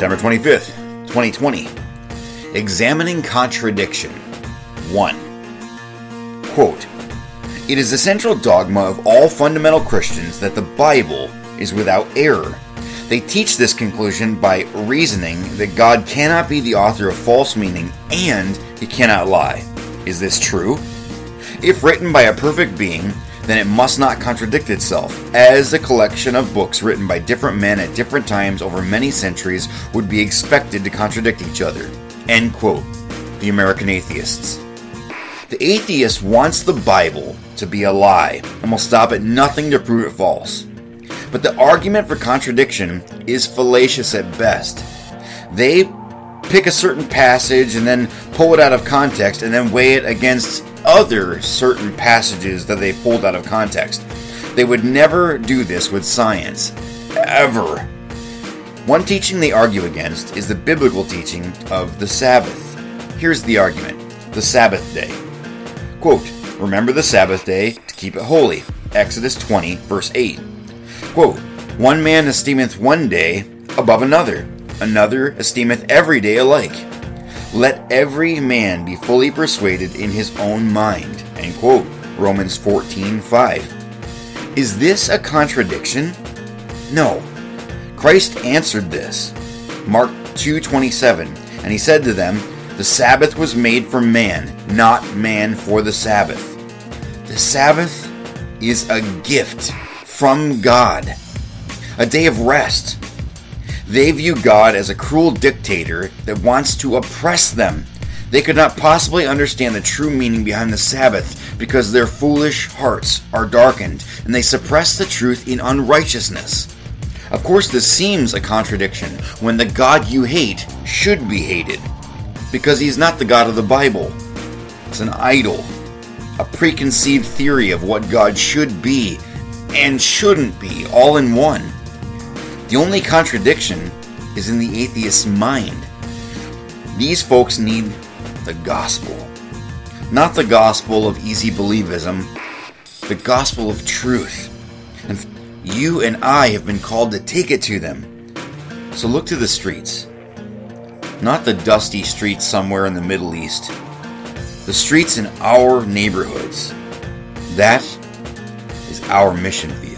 September 25th, 2020. Examining Contradiction 1. Quote It is the central dogma of all fundamental Christians that the Bible is without error. They teach this conclusion by reasoning that God cannot be the author of false meaning and he cannot lie. Is this true? If written by a perfect being, then it must not contradict itself, as a collection of books written by different men at different times over many centuries would be expected to contradict each other. End quote. The American Atheists. The atheist wants the Bible to be a lie and will stop at nothing to prove it false. But the argument for contradiction is fallacious at best. They pick a certain passage and then pull it out of context and then weigh it against other certain passages that they pulled out of context. They would never do this with science. Ever. One teaching they argue against is the biblical teaching of the Sabbath. Here's the argument the Sabbath day. Quote, Remember the Sabbath day to keep it holy. Exodus 20, verse 8. Quote, One man esteemeth one day above another, another esteemeth every day alike. Let every man be fully persuaded in his own mind. End quote. Romans 14 5. Is this a contradiction? No. Christ answered this. Mark 2:27, and he said to them, "The Sabbath was made for man, not man for the Sabbath." The Sabbath is a gift from God, a day of rest, they view God as a cruel dictator that wants to oppress them. They could not possibly understand the true meaning behind the Sabbath because their foolish hearts are darkened and they suppress the truth in unrighteousness. Of course, this seems a contradiction when the God you hate should be hated because he's not the God of the Bible. It's an idol, a preconceived theory of what God should be and shouldn't be, all in one. The only contradiction is in the atheist's mind. These folks need the gospel. Not the gospel of easy believism, the gospel of truth. And you and I have been called to take it to them. So look to the streets. Not the dusty streets somewhere in the Middle East. The streets in our neighborhoods. That is our mission field.